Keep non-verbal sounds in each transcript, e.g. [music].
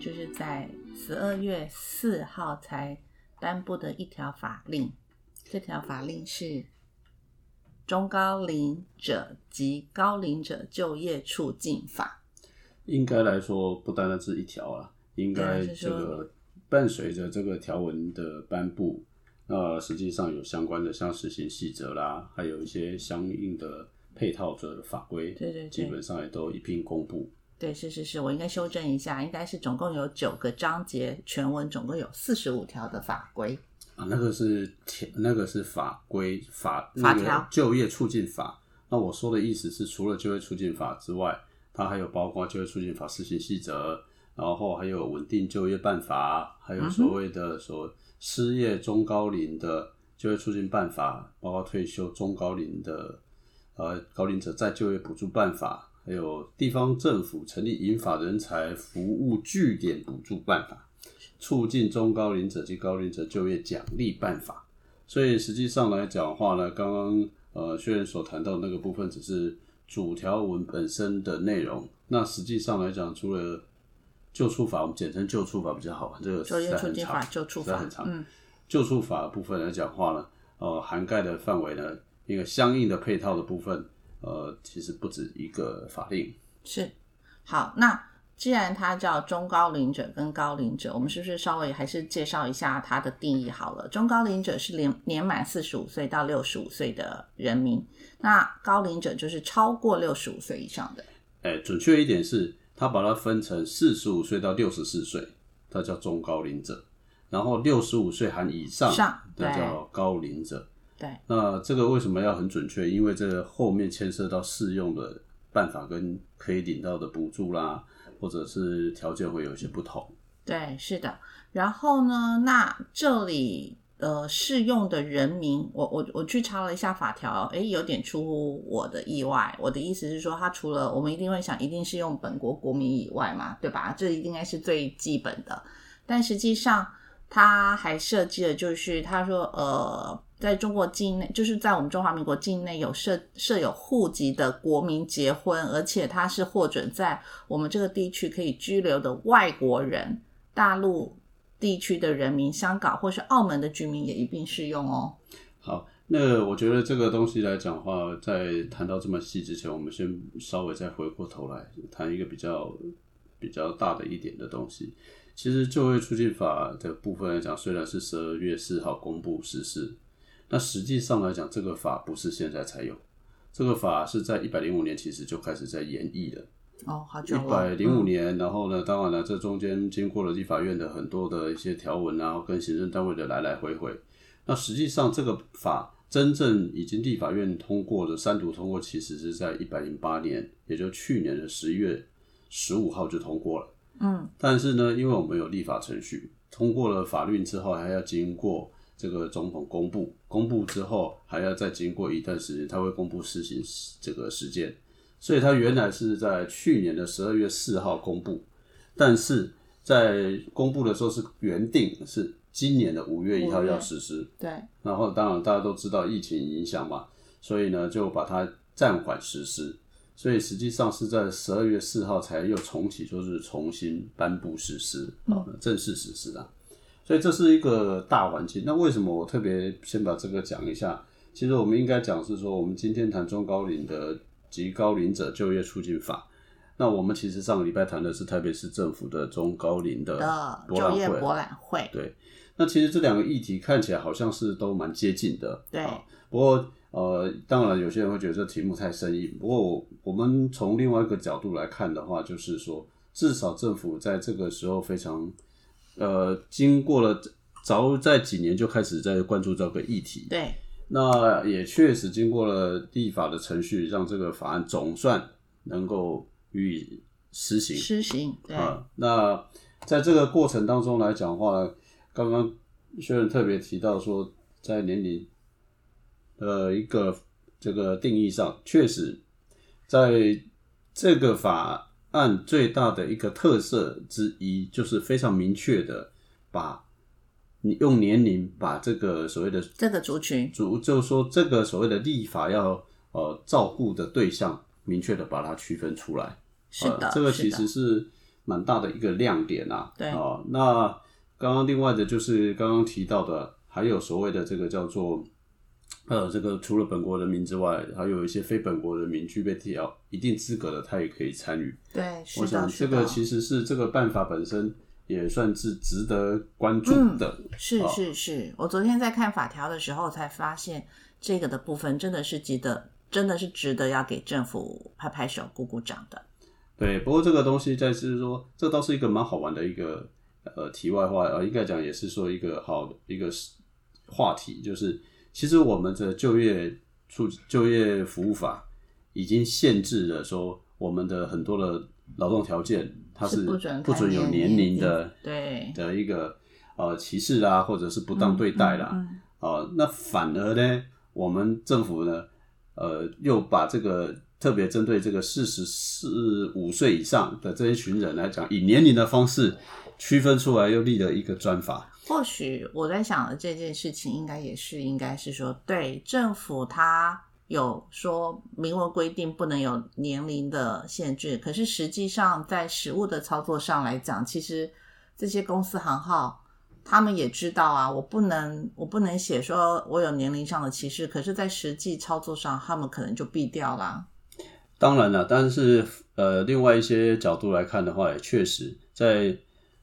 就是在十二月四号才颁布的一条法令。这条法令是《中高龄者及高龄者就业促进法应该来说，不单单是一条啊，应该这个伴随着这个条文的颁布，那实际上有相关的像实行细则啦，还有一些相应的配套的法规，对对对基本上也都一并公布。》。对，是是是，我应该修正一下，应该是总共有九个章节，全文总共有四十五条的法规。啊，那个是条，那个是法规法那法条个就业促进法。那我说的意思是，除了就业促进法之外，它还有包括就业促进法施行细则，然后还有稳定就业办法，还有所谓的所失业中高龄的就业促进办法，包括退休中高龄的呃高龄者再就业补助办法，还有地方政府成立银发人才服务据点补助办法。促进中高龄者及高龄者就业奖励办法。所以实际上来讲的话呢，刚刚呃薛仁所谈到的那个部分只是主条文本身的内容。那实际上来讲，除了救出法，我们简称救出法比较好玩，这个就业实在很促进法、长，实在很，长。嗯，救出法部分来讲的话呢，呃，涵盖的范围呢，一个相应的配套的部分，呃，其实不止一个法令。是。好，那既然它叫中高龄者跟高龄者，我们是不是稍微还是介绍一下它的定义好了？中高龄者是年年满四十五岁到六十五岁的人民，那高龄者就是超过六十五岁以上的。哎，准确一点是，它把它分成四十五岁到六十四岁，它叫中高龄者；然后六十五岁含以上，那叫高龄者。对，那这个为什么要很准确？因为这个后面牵涉到适用的办法跟可以领到的补助啦，或者是条件会有一些不同。对，是的。然后呢，那这里呃适用的人民，我我我去查了一下法条，诶，有点出乎我的意外。我的意思是说，它除了我们一定会想一定是用本国国民以外嘛，对吧？这应该是最基本的。但实际上，它还设计了，就是他说呃。在中国境内，就是在我们中华民国境内有设设有户籍的国民结婚，而且他是获准在我们这个地区可以居留的外国人，大陆地区的人民、香港或是澳门的居民也一并适用哦。好，那我觉得这个东西来讲的话，在谈到这么细之前，我们先稍微再回过头来谈一个比较比较大的一点的东西。其实就业促进法的部分来讲，虽然是十二月四号公布实施。那实际上来讲，这个法不是现在才有，这个法是在一百零五年其实就开始在研议了。哦，好久了。一百零五年，然后呢，当然了，这中间经过了立法院的很多的一些条文，然后跟行政单位的来来回回。那实际上这个法真正已经立法院通过的三读通过，其实是在一百零八年，也就去年的十一月十五号就通过了。嗯。但是呢，因为我们有立法程序，通过了法律之后，还要经过。这个总统公布，公布之后还要再经过一段时间，他会公布施行这个时间，所以他原来是在去年的十二月四号公布，但是在公布的时候是原定是今年的五月一号要实施，对，然后当然大家都知道疫情影响嘛，所以呢就把它暂缓实施，所以实际上是在十二月四号才又重启，就是重新颁布实施。啊，正式实施啊。所以这是一个大环境。那为什么我特别先把这个讲一下？其实我们应该讲是说，我们今天谈中高龄的及高龄者就业促进法。那我们其实上个礼拜谈的是台北市政府的中高龄的的博览会。就业博览会。对。那其实这两个议题看起来好像是都蛮接近的。对。不过呃，当然有些人会觉得这题目太生硬。不过我我们从另外一个角度来看的话，就是说，至少政府在这个时候非常。呃，经过了早在几年就开始在关注这个议题，对，那也确实经过了立法的程序，让这个法案总算能够予以实行。实行，对。啊，那在这个过程当中来讲话，刚刚薛仁特别提到说，在年龄呃一个这个定义上，确实在这个法。案最大的一个特色之一，就是非常明确的把你用年龄把这个所谓的这个族群族，就是说这个所谓的立法要呃照顾的对象明确的把它区分出来。是的，呃这个其实是蛮大的一个亮点啊。对啊、那刚刚另外的就是刚刚提到的，还有所谓的这个叫做。呃，这个除了本国人民之外，还有一些非本国人民具备条一定资格的，他也可以参与。对，是，我想这个其实是这个办法本身也算是值得关注的。是哦是是，我昨天在看法条的时候才发现，这个的部分真的是值得，真的是值得要给政府拍拍手、鼓鼓掌的。对，不过这个东西在是说，这倒是一个蛮好玩的一个呃题外话，呃，应该讲也是说一个好的一个话题，就是其实我们的就业促就业服务法已经限制了说我们的很多的劳动条件，它是不准不准有年龄的对，的一个呃歧视啦，或者是不当对待啦。嗯嗯哦，那反而呢，我们政府呢，呃，又把这个特别针对这个四十四五岁以上的这一群人来讲，以年龄的方式区分出来，又立了一个专法。或许我在想的这件事情，应该也是应该是说，对政府它有说明文规定不能有年龄的限制，可是实际上在实物的操作上来讲，其实这些公司行号他们也知道啊，我不能我不能写说我有年龄上的歧视，可是，在实际操作上，他们可能就避掉啦。当然了，但是呃，另外一些角度来看的话，也确实在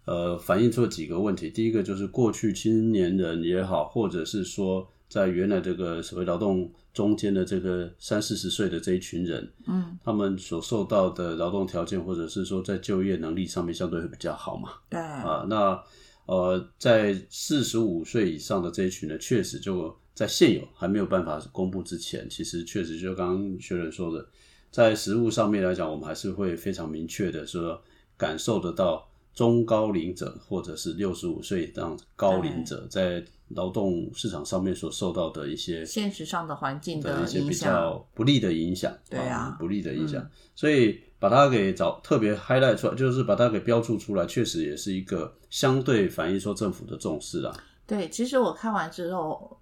呃反映出了几个问题。第一个就是过去青年人也好，或者是说在原来这个所谓劳动中间的这个三四十岁的这一群人，嗯，他们所受到的劳动条件，或者是说在就业能力上面相对会比较好嘛。对，啊，那呃，在四十五岁以上的这一群呢，确实就在现有还没有办法公布之前，其实确实就刚刚学人说的，在实物上面来讲，我们还是会非常明确的说感受得到中高龄者或者是六十五岁这样高龄者在劳动市场上面所受到的一些现实上的环境的一些比较不利的影响，对啊。不利的影响，所以把它给找特别 highlight 出来，就是把它给标注出来，确实也是一个相对反映说政府的重视啊。对，其实我看完之后，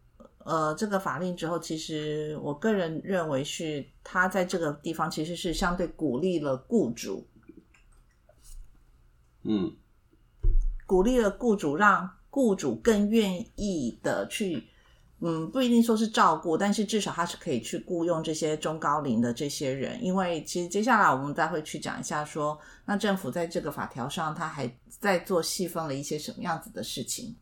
呃，这个法令之后，其实我个人认为是他在这个地方其实是相对鼓励了雇主，嗯，鼓励了雇主，让雇主更愿意的去，嗯，不一定说是照顾，但是至少他是可以去雇佣这些中高龄的这些人，因为其实接下来我们再会去讲一下说，那政府在这个法条上，他还在做细分了一些什么样子的事情。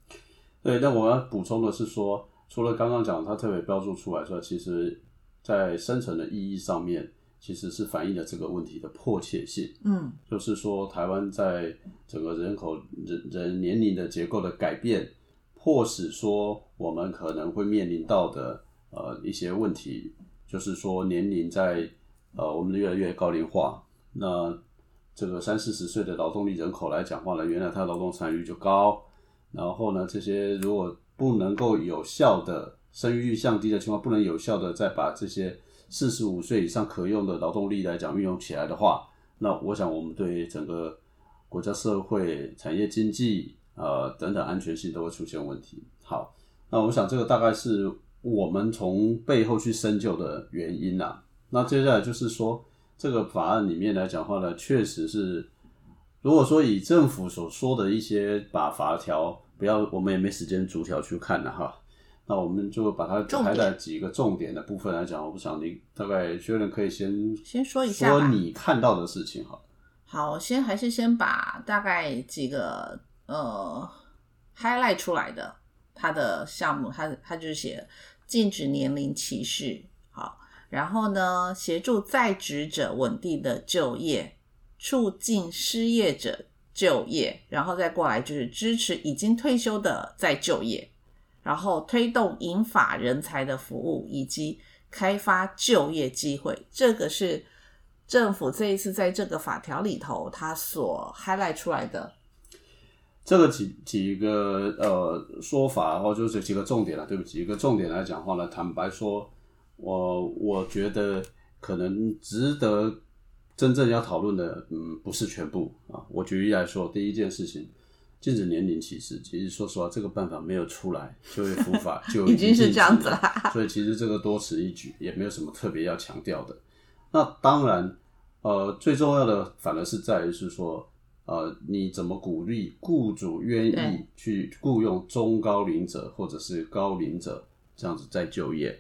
对。那我要补充的是说，除了刚刚讲他特别标注出来说，其实在生存的意义上面，其实是反映了这个问题的迫切性。嗯，就是说，台湾在整个人口人人年龄的结构的改变，迫使说我们可能会面临到的呃一些问题，就是说年龄在呃我们越来越高龄化，那这个三四十岁的劳动力人口来讲话呢，原来他劳动参与率就高，然后呢，这些如果不能够有效的生育率降低的情况，不能有效的再把这些四十五岁以上可用的劳动力来讲运用起来的话，那我想我们对整个国家社会、产业经济呃等等安全性都会出现问题。好，那我想这个大概是我们从背后去深究的原因啦。那接下来就是说，这个法案里面来讲话呢，确实是，如果说以政府所说的一些把法条不要，我们也没时间逐条去看了哈。那我们就把它排在几个重点的部分来讲。我不想你大概薛仁可以先先说一下吧说你看到的事情哈。好，先还是先把大概几个呃 highlight 出来的它的项目，它它就是写禁止年龄歧视，好，然后呢，协助在职者稳定的就业，促进失业者就业，然后再过来就是支持已经退休的再就业，然后推动银法人才的服务以及开发就业机会，这个是政府这一次在这个法条里头它所 highlight 出来的。这个几几个呃说法，或就是几个重点了，对不起，一个重点来讲话呢，坦白说，我我觉得可能值得真正要讨论的，嗯，不是全部啊。我举例来说，第一件事情，禁止年龄歧视，其实说实话，这个办法没有出来，就业服法就已 [laughs] 经是这样子了啦所以其实这个多此一举，也没有什么特别要强调的。那当然，呃，最重要的反而是在于是说，呃，你怎么鼓励雇主愿意去雇佣中高龄者或者是高龄者这样子再就业。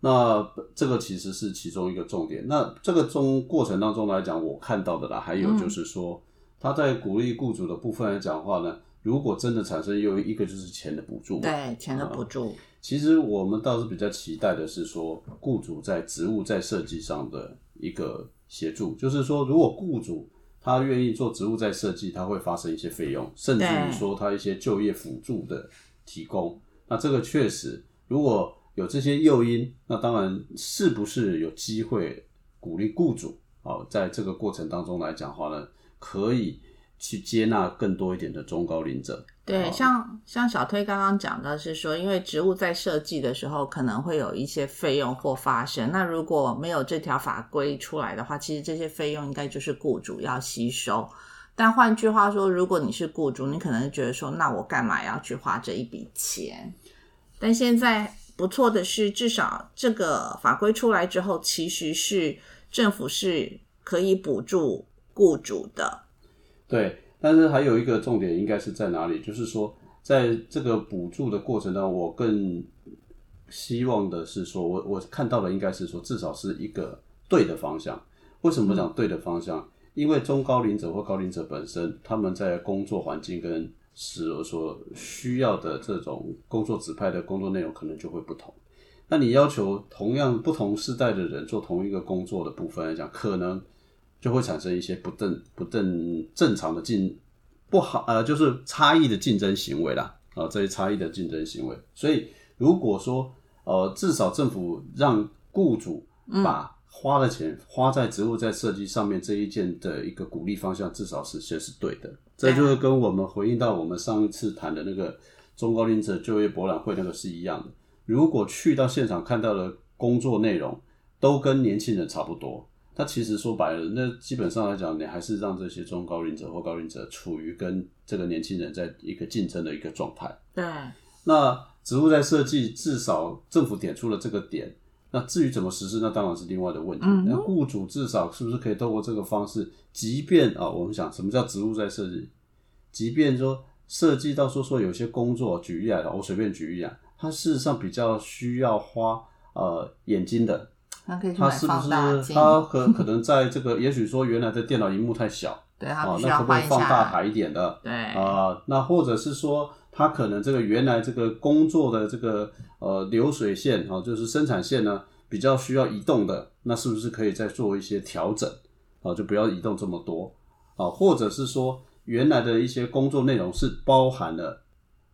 那这个其实是其中一个重点。那这个中过程当中来讲，我看到的啦，还有就是说，他在鼓励雇主的部分来讲的话呢，如果真的产生诱因一个就是钱的补助，对钱的补助，其实我们倒是比较期待的是说，雇主在职务在设计上的一个协助，就是说，如果雇主他愿意做职务在设计，他会发生一些费用，甚至于说他一些就业辅助的提供。那这个确实，如果有这些诱因，那当然是不是有机会鼓励雇主啊，在这个过程当中来讲的话呢，可以去接纳更多一点的中高龄者。对，像像小推刚刚讲的是说，因为植物在设计的时候可能会有一些费用或发生，那如果没有这条法规出来的话，其实这些费用应该就是雇主要吸收。但换句话说，如果你是雇主，你可能觉得说，那我干嘛要去花这一笔钱？但现在不错的是，至少这个法规出来之后，其实是政府是可以补助雇主的。对，但是还有一个重点应该是在哪里？就是说，在这个补助的过程当中，我更希望的是说，我我看到的应该是说，至少是一个对的方向。为什么讲对的方向？因为中高龄者或高龄者本身，他们在工作环境跟是所需要的这种工作指派的工作内容可能就会不同。那你要求同样不同世代的人做同一个工作的部分来讲，可能就会产生一些不正不正正常的竞不好呃，就是差异的竞争行为啦啊，这些差异的竞争行为。所以如果说呃，至少政府让雇主把花的钱花在植物在设计上面这一件的一个鼓励方向，至少是些是对的。这就是跟我们回应到我们上一次谈的那个中高龄者就业博览会那个是一样的。如果去到现场看到的工作内容都跟年轻人差不多，那其实说白了，那基本上来讲，你还是让这些中高龄者或高龄者处于跟这个年轻人在一个竞争的一个状态。对，那植物在设计，至少政府点出了这个点。那至于怎么实施，那当然是另外的问题。嗯那雇主至少是不是可以透过这个方式，即便啊，我们想什么叫植物在设计？即便说设计到说说有些工作，举例来讲，我随便举例啊，它事实上比较需要花呃眼睛的，那可以去买它是不是放大镜，它可可能在这个，也许说原来的电脑荧幕太小 [laughs] 啊，必须那可不可以要放大下。海一点的？对，啊、那或者是说，它可能这个原来这个工作的这个呃流水线啊、就是生产线呢比较需要移动的，那是不是可以再做一些调整啊、就不要移动这么多啊、或者是说原来的一些工作内容是包含了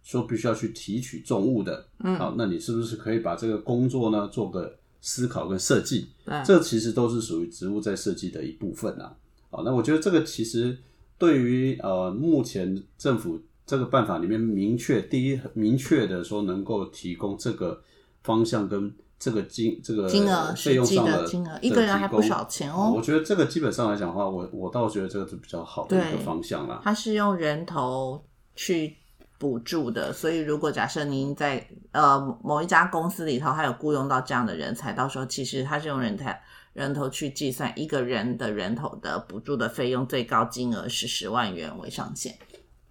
说必须要去提取重物的，嗯，好、那你是不是可以把这个工作呢做个思考跟设计？对这其实都是属于植物在设计的一部分啊。好，那我觉得这个其实对于呃目前政府这个办法里面明确第一明确的说能够提供这个方向跟这个金这个金额费用上的金额一个人还不少钱哦我觉得这个基本上来讲的话，我我倒觉得这个是比较好的一个方向啦。它是用人头去补助的，所以如果假设您在呃某一家公司里头，还有雇佣到这样的人才，到时候其实它是用人才人头去计算一个人的人头的补助的费用，最高金额是十万元为上限。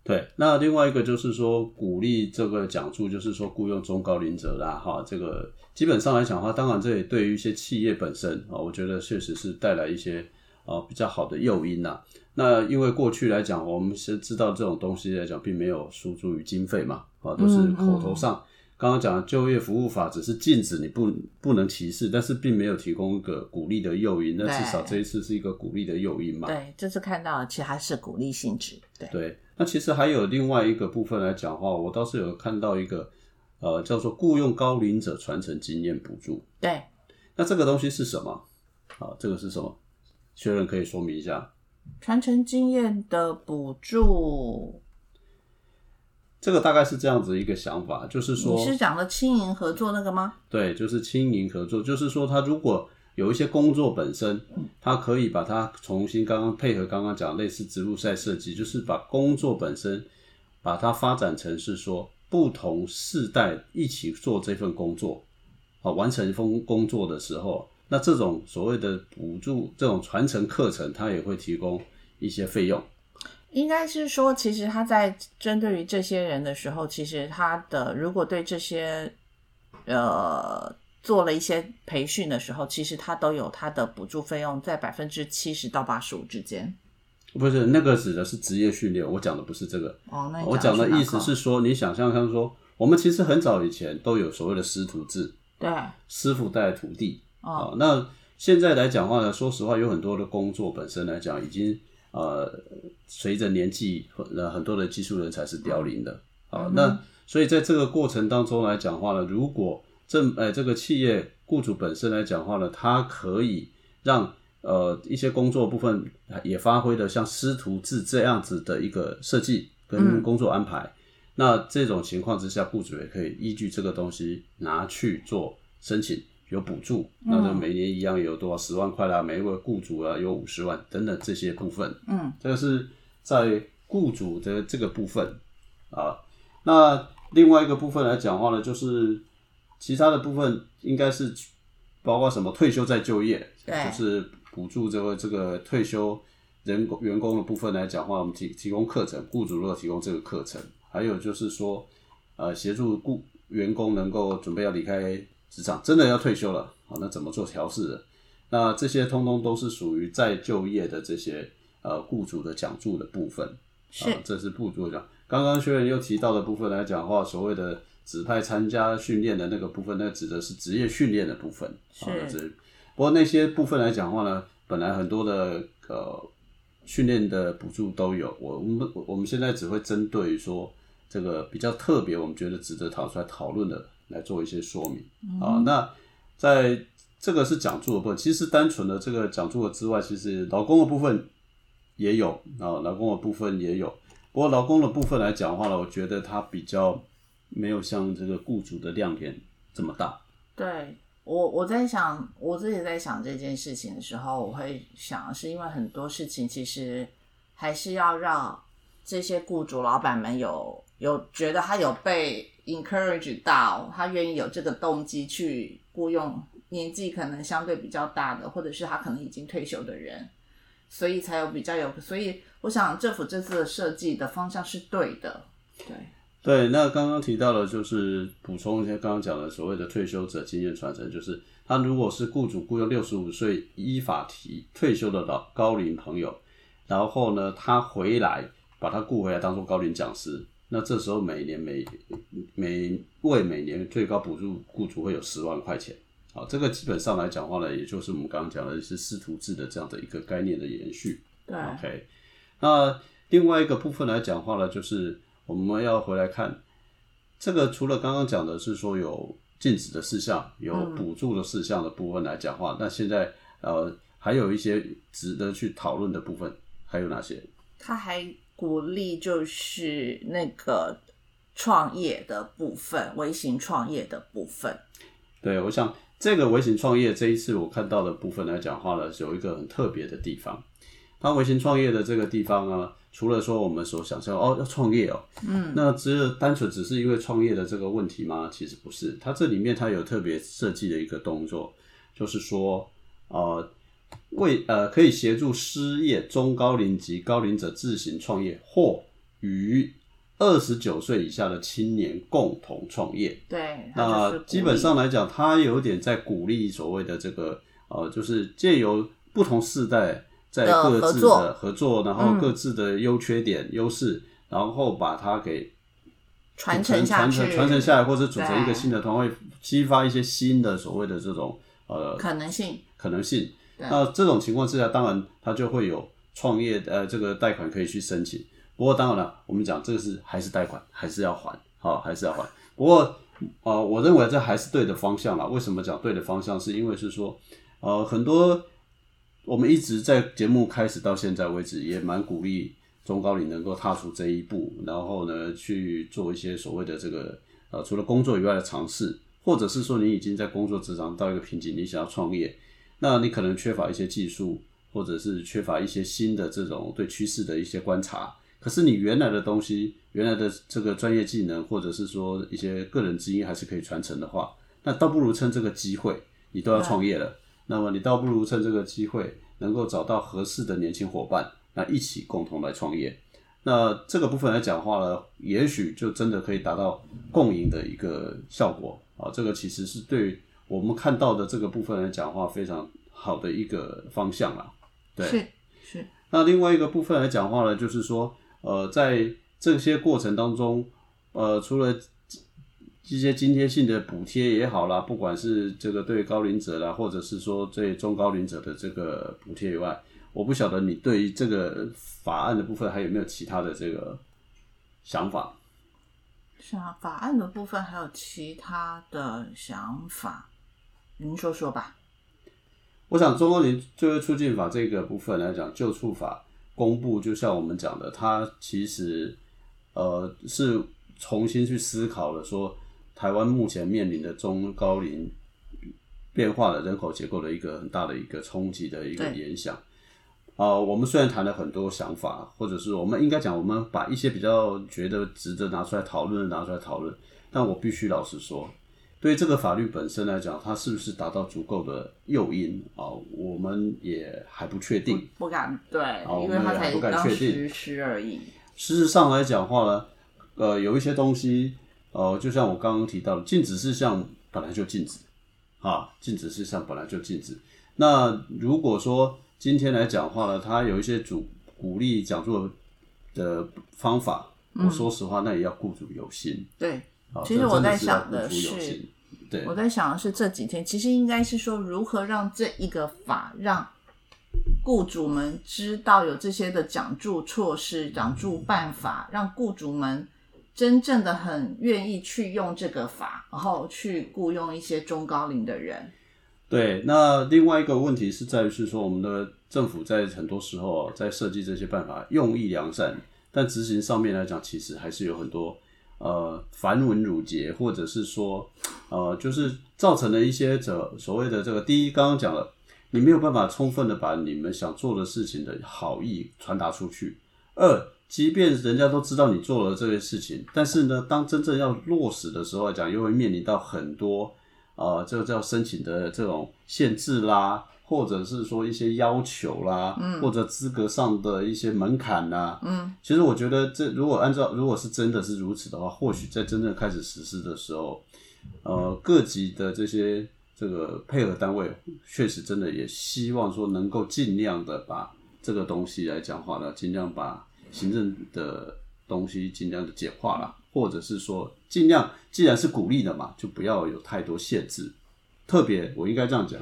对，那另外一个就是说鼓励这个讲述，就是说雇佣中高龄者啦，哈，这个基本上来讲的话，当然这也对于一些企业本身啊，我觉得确实是带来一些啊比较好的诱因呐。那因为过去来讲，我们是知道这种东西来讲，并没有输诸于经费嘛，啊，都是口头上。刚刚讲的就业服务法只是禁止你不不能歧视，但是并没有提供一个鼓励的诱因。那至少这一次是一个鼓励的诱因嘛。对，这次看到其实还是鼓励性质。对，对，那其实还有另外一个部分来讲的话，我倒是有看到一个呃叫做雇佣高龄者传承经验补助。对，那这个东西是什么？啊，这个是什么？学人可以说明一下。传承经验的补助，这个大概是这样子一个想法，就是说你，是讲的轻盈合作那个吗？对，就是轻盈合作，就是说他如果有一些工作本身，他可以把它重新刚刚配合刚刚讲类似植物赛设计，就是把工作本身把它发展成是说不同世代一起做这份工作，啊，完成一份工作的时候，那这种所谓的补助，这种传承课程，它也会提供一些费用。应该是说，其实他在针对于这些人的时候，其实他的如果对这些呃做了一些培训的时候，其实他都有他的补助费用在百分之七十到八十五之间。不是那个指的是职业训练，我讲的不是这个。哦，那你我讲的意思是说，你想象看说，我们其实很早以前都有所谓的师徒制，对，师傅带徒弟。哦啊，那现在来讲话呢，说实话，有很多的工作本身来讲，已经呃随着年纪呃很多的技术人才是凋零的啊。那所以在这个过程当中来讲话呢，如果正呃这个企业雇主本身来讲话呢，它可以让呃一些工作部分也发挥的像师徒制这样子的一个设计跟工作安排。那这种情况之下，雇主也可以依据这个东西拿去做申请，有补助，那就每年一样有多少十万块啦，每一位雇主啊有五十万等等这些部分。嗯，这个是在雇主的这个部分啊。那另外一个部分来讲话呢，就是其他的部分应该是包括什么退休再就业，就是补助这个这个退休人工员工的部分来讲话，我们提提供课程，雇主如果提供这个课程，还有就是说，呃，协助雇员工能够准备要离开职场，真的要退休了，好，那怎么做调试的？那这些通通都是属于再就业的这些呃雇主的讲助的部分，是啊，这是雇主讲。刚刚学员又提到的部分来讲的话，所谓的指派参加训练的那个部分，那指的是职业训练的部分。是是不过那些部分来讲的话呢，本来很多的呃训练的补助都有，我我们我们现在只会针对说这个比较特别，我们觉得值得讨出来讨论的来做一些说明。啊，那在这个是讲座的部分，其实单纯的这个讲座的之外，其实劳工的部分也有啊，劳工的部分也有。不过劳工的部分来讲的话呢，我觉得它比较没有像这个雇主的亮点这么大。对我我在想，我自己在想这件事情的时候，我会想，是因为很多事情其实还是要让这些雇主老板们有有觉得他有被 encourage 到，他愿意有这个动机去雇佣年纪可能相对比较大的，或者是他可能已经退休的人，所以才有比较有，所以我想政府这次的设计的方向是对的，对。对，那刚刚提到的，就是补充一下刚刚讲的所谓的退休者经验传承，就是他如果是雇主雇佣六十五岁依法提退休的老高龄朋友，然后呢，他回来把他雇回来当做高龄讲师，那这时候每年每每位每年最高补助雇主会有十万块钱。好，这个基本上来讲话呢，也就是我们刚刚讲的是师徒制的这样的一个概念的延续。对 OK，那另外一个部分来讲话呢，就是我们要回来看这个，除了刚刚讲的是说有禁止的事项、有补助的事项的部分来讲话，那现在呃还有一些值得去讨论的部分，还有哪些？他还鼓励就是那个创业的部分，微型创业的部分。对，我想这个微型创业这一次我看到的部分来讲话呢，有一个很特别的地方。它微型创业的这个地方呢，除了说我们所想象哦要创业哦，嗯，那只有单纯只是因为创业的这个问题吗？其实不是，它这里面它有特别设计的一个动作，就是说呃为呃可以协助失业中高龄及高龄者自行创业或与二十九岁以下的青年共同创业。对，那基本上来讲，它有点在鼓励所谓的这个呃，就是借由不同世代在各自合作的合作，然后各自的优缺点、优势，然后把它给传承承下去，传承传承下来，或者组成一个新的团会，激发一些新的所谓的这种呃可能性。可能性。那这种情况之下，当然他就会有创业呃这个贷款可以去申请。不过当然了，我们讲这个是还是贷款，还是要还，好、还是要还。不过呃，我认为这还是对的方向啦。为什么讲对的方向？是因为是说呃很多我们一直在节目开始到现在为止，也蛮鼓励中高龄能够踏出这一步，然后呢去做一些所谓的这个呃除了工作以外的尝试，或者是说你已经在工作职场到一个瓶颈，你想要创业，那你可能缺乏一些技术，或者是缺乏一些新的这种对趋势的一些观察。可是你原来的东西，原来的这个专业技能，或者是说一些个人基因还是可以传承的话，那倒不如趁这个机会，你都要创业了，那么你倒不如趁这个机会，能够找到合适的年轻伙伴，那一起共同来创业。那这个部分来讲话呢，也许就真的可以达到共赢的一个效果啊。这个其实是对我们看到的这个部分来讲话非常好的一个方向啦。对，是是。那另外一个部分来讲话呢，就是说，呃，在这些过程当中，呃，除了一些津贴性的补贴也好啦，不管是这个对高龄者啦，或者是说对中高龄者的这个补贴以外。我不晓得你对于这个法案的部分还有没有其他的这个想法？是啊，法案的部分还有其他的想法，您说说吧。我想中高龄就业促进法这个部分来讲，就处法公布，就像我们讲的，它其实呃是重新去思考了说台湾目前面临的中高龄变化的人口结构的一个很大的一个冲击的一个影响。啊，我们虽然谈了很多想法，或者是我们应该讲，我们把一些比较觉得值得拿出来讨论的拿出来讨论，但我必须老实说，对这个法律本身来讲，它是不是达到足够的诱因啊？我们也还不确定，不敢对，因为它才刚实施而已。事实上来讲话呢，呃，有一些东西，呃，就像我刚刚提到的，禁止事项本来就禁止，啊，禁止事项本来就禁止。那如果说，今天来讲话呢，他有一些主鼓励讲座的方法。我说实话，那也要雇主有心。对，其实我在想的是，对，我在想的是这几天，其实应该是说如何让这一个法让雇主们知道有这些的奖助措施、奖助办法，让雇主们真正的很愿意去用这个法，然后去雇佣一些中高龄的人。对，那另外一个问题是在于是说，我们的政府在很多时候在设计这些办法用意良善，但执行上面来讲，其实还是有很多呃繁文缛节，或者是说呃就是造成了一些这所谓的这个第一，刚刚讲了，你没有办法充分的把你们想做的事情的好意传达出去；二，即便人家都知道你做了这些事情，但是呢，当真正要落实的时候来讲，又会面临到很多。呃，这个叫申请的这种限制啦，或者是说一些要求啦，嗯，或者资格上的一些门槛啦，嗯，其实我觉得这如果按照如果是真的是如此的话，或许在真正开始实施的时候，呃，各级的这些这个配合单位确实真的也希望说能够尽量的把这个东西来讲话呢，尽量把行政的东西尽量的简化了。或者是说，尽量既然是鼓励的嘛，就不要有太多限制。特别，我应该这样讲，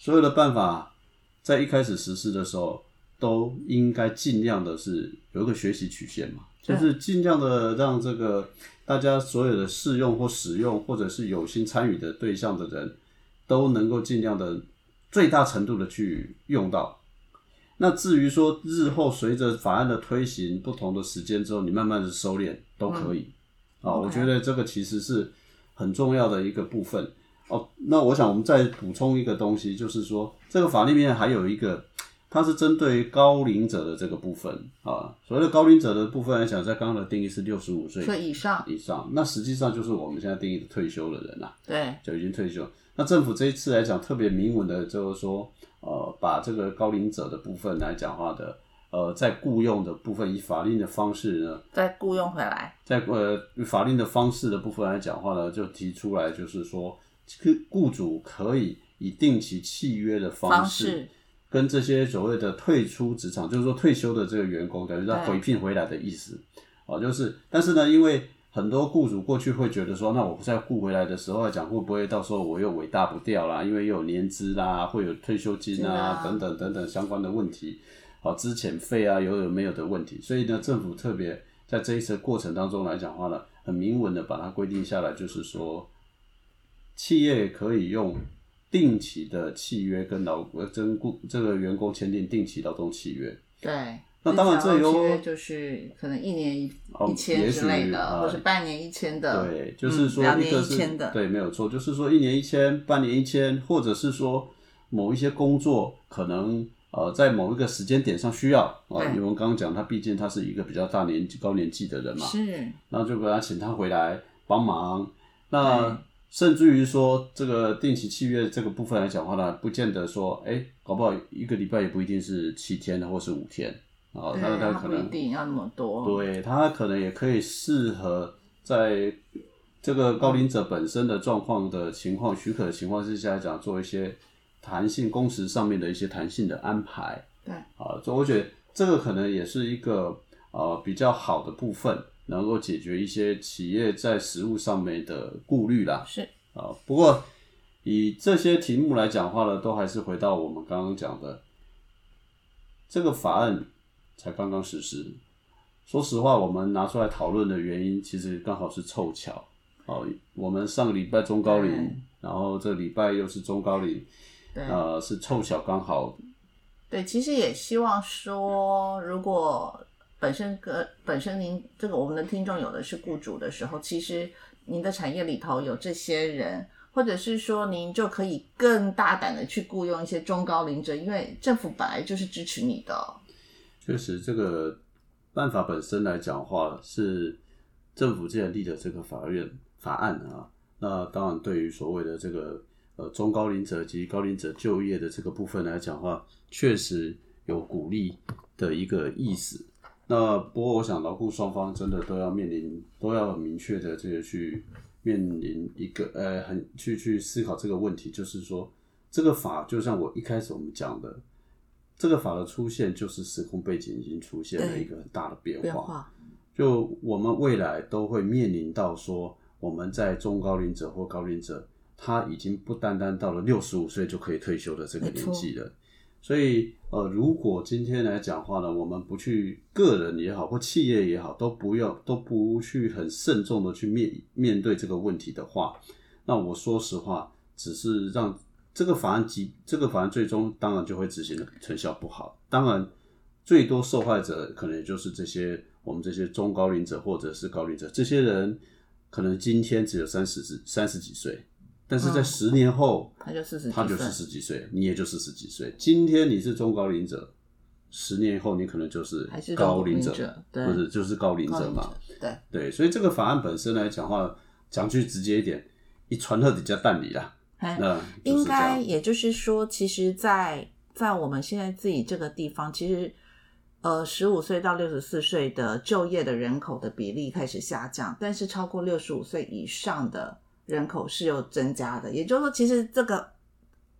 所有的办法在一开始实施的时候，都应该尽量的是有一个学习曲线嘛，就是尽量的让这个大家所有的试用或使用，或者是有心参与的对象的人，都能够尽量的最大程度的去用到。那至于说日后随着法案的推行，不同的时间之后，你慢慢的收敛都可以。啊，我觉得这个其实是很重要的一个部分哦。那我想我们再补充一个东西，就是说这个法里面还有一个，它是针对高龄者的这个部分啊。所谓的高龄者的部分来讲，在刚刚的定义是六十五岁以上以上，那实际上就是我们现在定义的退休的人啊。对，就已经退休。那政府这一次来讲，特别明文的，就是说，呃，把这个高龄者的部分来讲话的。呃，在雇佣的部分，以法令的方式呢，再雇佣回来，在呃法令的方式的部分来讲话呢，就提出来，就是说，雇主可以以定期契约的方式，跟这些所谓的退出职场，就是说退休的这个员工，等于他回聘回来的意思。哦，就是，但是呢，因为很多雇主过去会觉得说，那我不再雇回来的时候来讲，会不会到时候我又伟大不掉啦？因为又有年资啦，会有退休金啊，等等等等相关的问题。好，资遣费啊，有有没有的问题，所以呢，政府特别在这一次过程当中来讲话呢，很明文的把它规定下来，就是说，企业可以用定期的契约跟劳跟雇这个员工签订定期劳动契约。对，那当然这有就是可能一年一一千之类的，或是半年一千的。对，就是说一个是，对，没有错，就是说一年一千，半年一千，或者是说某一些工作可能。呃，在某一个时间点上需要啊，因为我刚刚讲他毕竟他是一个比较大年纪、高年纪的人嘛，是，那就把他请他回来帮忙。那甚至于说这个定期契约这个部分来讲的话呢，不见得说，哎，搞不好一个礼拜也不一定是七天或是五天啊，对他可能不一定要那么多。对他可能也可以适合在这个高龄者本身的状况的情况许可的情况之下来讲，做一些弹性工时上面的一些弹性的安排。对啊，所以我觉得这个可能也是一个呃比较好的部分，能够解决一些企业在实物上面的顾虑啦。是啊，不过以这些题目来讲话呢，都还是回到我们刚刚讲的，这个法案才刚刚实施。说实话，我们拿出来讨论的原因，其实刚好是凑巧。哦，我们上个礼拜中高龄，然后这礼拜又是中高龄，对。呃，是凑巧刚好对，其实也希望说，如果本身个本身您这个我们的听众有的是雇主的时候，其实您的产业里头有这些人，或者是说您就可以更大胆的去雇佣一些中高龄者，因为政府本来就是支持你的。确实，这个办法本身来讲话，是政府之前立的这个法院法案啊。那当然，对于所谓的这个呃中高龄者及高龄者就业的这个部分来讲的话，确实有鼓励的一个意思。那不过，我想劳雇双方真的都要面临，都要很明确的这个去面临一个呃，很去去思考这个问题，就是说这个法就像我一开始我们讲的，这个法的出现就是时空背景已经出现了一个很大的变化。变化，就我们未来都会面临到说，我们在中高龄者或高龄者，他已经不单单到了六十五岁就可以退休的这个年纪了。所以，呃，如果今天来讲话呢，我们不去个人也好或企业也好，都不要都不去很慎重的去面面对这个问题的话，那我说实话，只是让这个法案及这个法案最终当然就会执行的成效不好。当然，最多受害者可能也就是这些我们这些中高龄者或者是高龄者，这些人可能今天只有三十三十几岁，但是在嗯十年后。他就四十几岁，他就四十几岁，你也就四十几岁。今天你是中高龄者，十年以后你可能就是高龄者，或者就是高龄者嘛。对。对，所以这个法案本身来讲话，讲句直接一点，一传到底加蛋里啦，哎那应。该也就是说，其实在，在我们现在自己这个地方，其实呃，十五岁到六十四岁的就业的人口的比例开始下降，但是超过六十五岁以上的人口是有增加的。也就是说，其实这个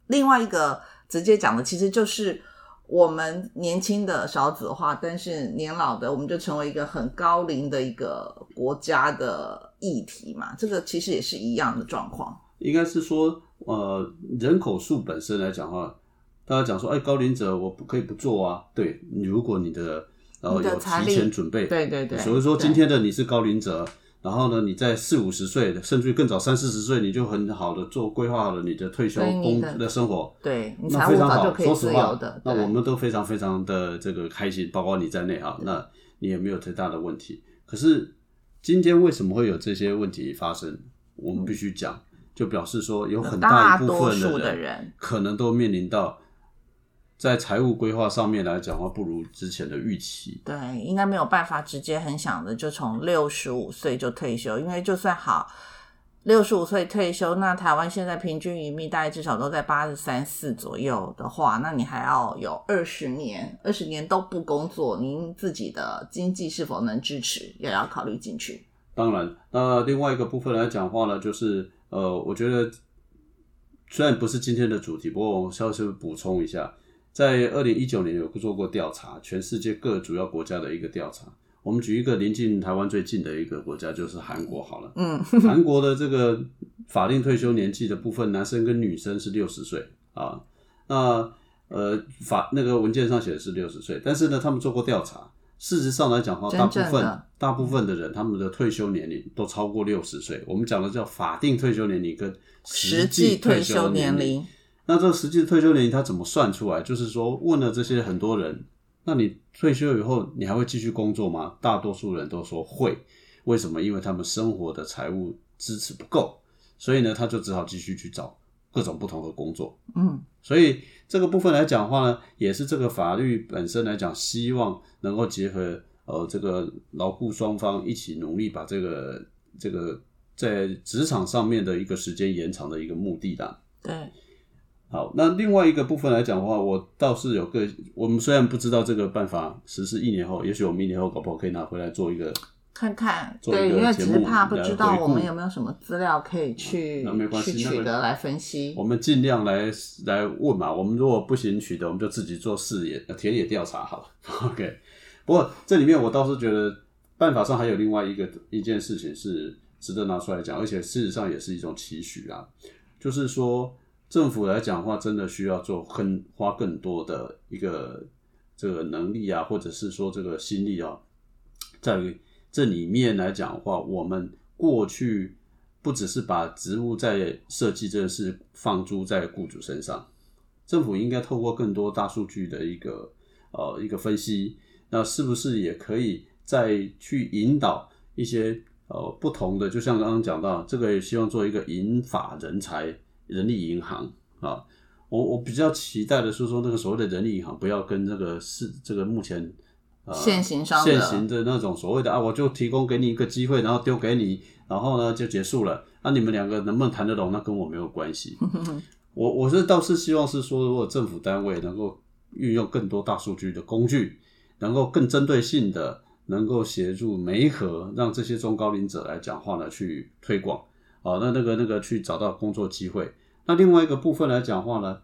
另外一个直接讲的，其实就是我们年轻的少子化，但是年老的我们就成为一个很高龄的一个国家的议题嘛。这个其实也是一样的状况。应该是说，呃，人口数本身来讲的话，大家讲说，哎，高龄者我不可以不做啊。对，你如果你的然后有提前准备，对对对所以说今天的你是高龄者，然后呢，你在四五十岁，甚至于更早三四十岁，你就很好的做规划好了你的退休工的的生活，对你那非常好。说实话的，，那我们都非常非常的这个开心，包括你在内啊，那你也没有太大的问题。可是今天为什么会有这些问题发生？我们必须讲，就表示说有很大一部分的人可能都面临到在财务规划上面来讲的话，不如之前的预期。对，应该没有办法直接很想的就从六十五岁就退休，因为就算好六十五岁退休，那台湾现在平均余命大概至少都在八十三四左右的话，那你还要有二十年，二十年都不工作，您自己的经济是否能支持，也要考虑进去。当然，那另外一个部分来讲的话呢，就是呃，我觉得虽然不是今天的主题，不过我稍微补充一下，在二零一九年有做过调查，全世界各主要国家的一个调查。我们举一个临近台湾最近的一个国家，就是韩国好了。嗯，韩国的这个法定退休年纪的部分，男生跟女生是六十岁啊。那呃法那个文件上写的是六十岁，但是呢，他们做过调查，事实上来讲的话，大部分大部分的人他们的退休年龄都超过六十岁。我们讲的叫法定退休年龄跟实际际退休休年龄。龄，那这个实际退休年龄他怎么算出来？就是说问了这些很多人，那你退休以后你还会继续工作吗？大多数人都说会。为什么？因为他们生活的财务支持不够，所以呢，他就只好继续去找各种不同的工作。嗯，所以这个部分来讲的话呢，也是这个法律本身来讲，希望能够结合呃这个劳雇双方一起努力，把这个这个在职场上面的一个时间延长的一个目的啦。对，好，那另外一个部分来讲的话，我倒是有个，我们虽然不知道这个办法实施一年后，也许我们一年后搞不好可以拿回来做一个，看看，对，因为只是怕不知道我们有没有什么资料可以去那没关系去取得来分析我。们尽量来来问嘛。我们如果不行取得，我们就自己做视野呃田野调查好了。[laughs] OK，不过这里面我倒是觉得办法上还有另外一个一件事情是值得拿出来讲，而且事实上也是一种期许啊，就是说政府来讲的话，真的需要做更花更多的一个这个能力啊，或者是说这个心力啊，在这里面来讲的话，我们过去不只是把职务在设计这件事放诸在雇主身上，政府应该透过更多大数据的一个呃一个分析，那是不是也可以再去引导一些呃不同的，就像刚刚讲到，这个也希望做一个引法人才人力银行啊。我我比较期待的是说，那个所谓的人力银行不要跟这个是这个目前呃现行上的现行的那种所谓的啊，我就提供给你一个机会，然后丢给你，然后呢就结束了。那、你们两个能不能谈得拢，那跟我没有关系。[laughs] 我我是倒是希望是说，如果政府单位能够运用更多大数据的工具，能够更针对性的，能够协助媒合，让这些中高龄者来讲话呢，去推广啊，那那个那个去找到工作机会。那另外一个部分来讲话呢，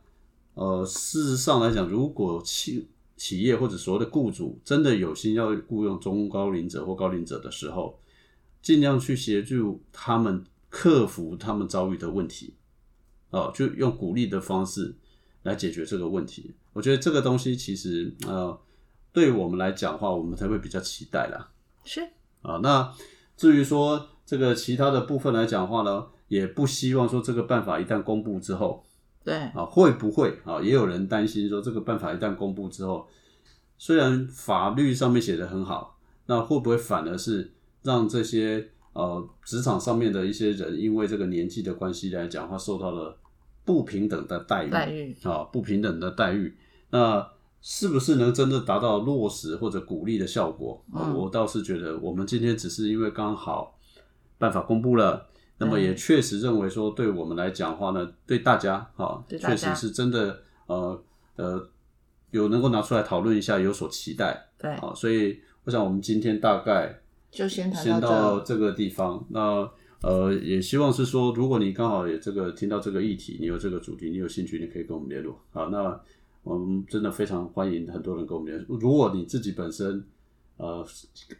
呃，事实上来讲，如果企企业或者所谓的雇主真的有心要雇佣中高龄者或高龄者的时候，尽量去协助他们克服他们遭遇的问题，哦，就用鼓励的方式来解决这个问题。我觉得这个东西其实呃，对我们来讲的话，我们才会比较期待啦。是啊，那至于说这个其他的部分来讲的话呢，也不希望说这个办法一旦公布之后，对，啊，会不会啊？也有人担心说，这个办法一旦公布之后，虽然法律上面写的很好，那会不会反而是让这些呃职场上面的一些人，因为这个年纪的关系来讲的话，受到了不平等的待遇待遇啊，不平等的待遇，那是不是能真的达到落实或者鼓励的效果？我倒是觉得，我们今天只是因为刚好办法公布了。那么也确实认为说，对我们来讲的话呢，对大家哈，确实是真的呃呃有能够拿出来讨论一下，有所期待对，啊。所以我想我们今天大概就先到这。个地方。那呃，也希望是说，如果你刚好也这个听到这个议题，你有这个主题，你有兴趣，你可以跟我们联络啊。那我们真的非常欢迎很多人跟我们联络。如果你自己本身呃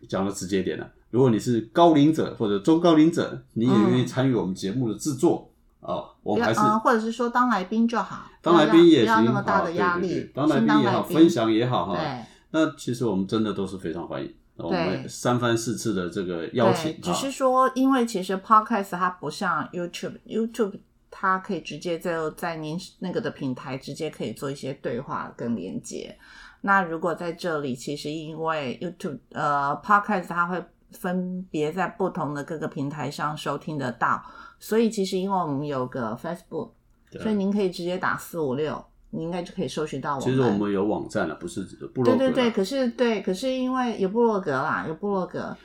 讲的直接点了，如果你是高龄者或者中高龄者，你也愿意参与我们节目的制作啊，我们还是或者是说当来宾就好，当来宾也行，不要那么大的啊压力对对对，当来宾也好，分享也好哈。对。那其实我们真的都是非常欢迎，我们三番四次的这个邀请，，只啊是说，因为其实 podcast 它不像 YouTube，YouTube 它可以直接在在您那个的平台直接可以做一些对话跟连接。那如果在这里，其实因为 YouTube 呃 podcast 它会分别在不同的各个平台上收听得到，所以其实因为我们有个 Facebook，所以您可以直接打四五六，你应该就可以搜寻到我们。其实我们有网站了，不是部落格对对对，可是对，可是因为有部落格啦，有部落格，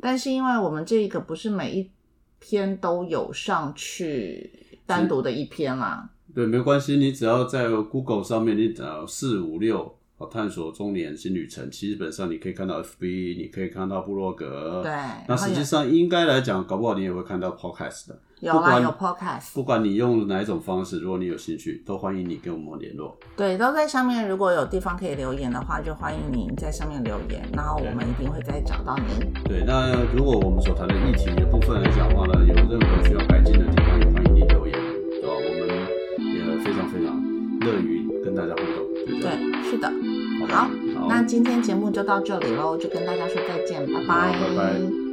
但是因为我们这个不是每一篇都有上去单独的一篇啦，对，没关系，你只要在 Google 上面，你找四五六探索中年新旅程，基本上你可以看到 FB，你可以看到部落格，对，那实际上应该来讲，搞不好你也会看到 Podcast 的。有啦有 podcast，不管你用哪一种方式，如果你有兴趣，都欢迎你跟我们联络。对，都在上面。如果有地方可以留言的话，就欢迎您在上面留言，然后我们一定会再找到您。对，那如果我们所谈的议题的部分来讲的话呢，有任何需要改进的地方，也欢迎你留言，对吧？我们也非常非常乐于那今天节目就到这里喽，就跟大家说再见，拜拜。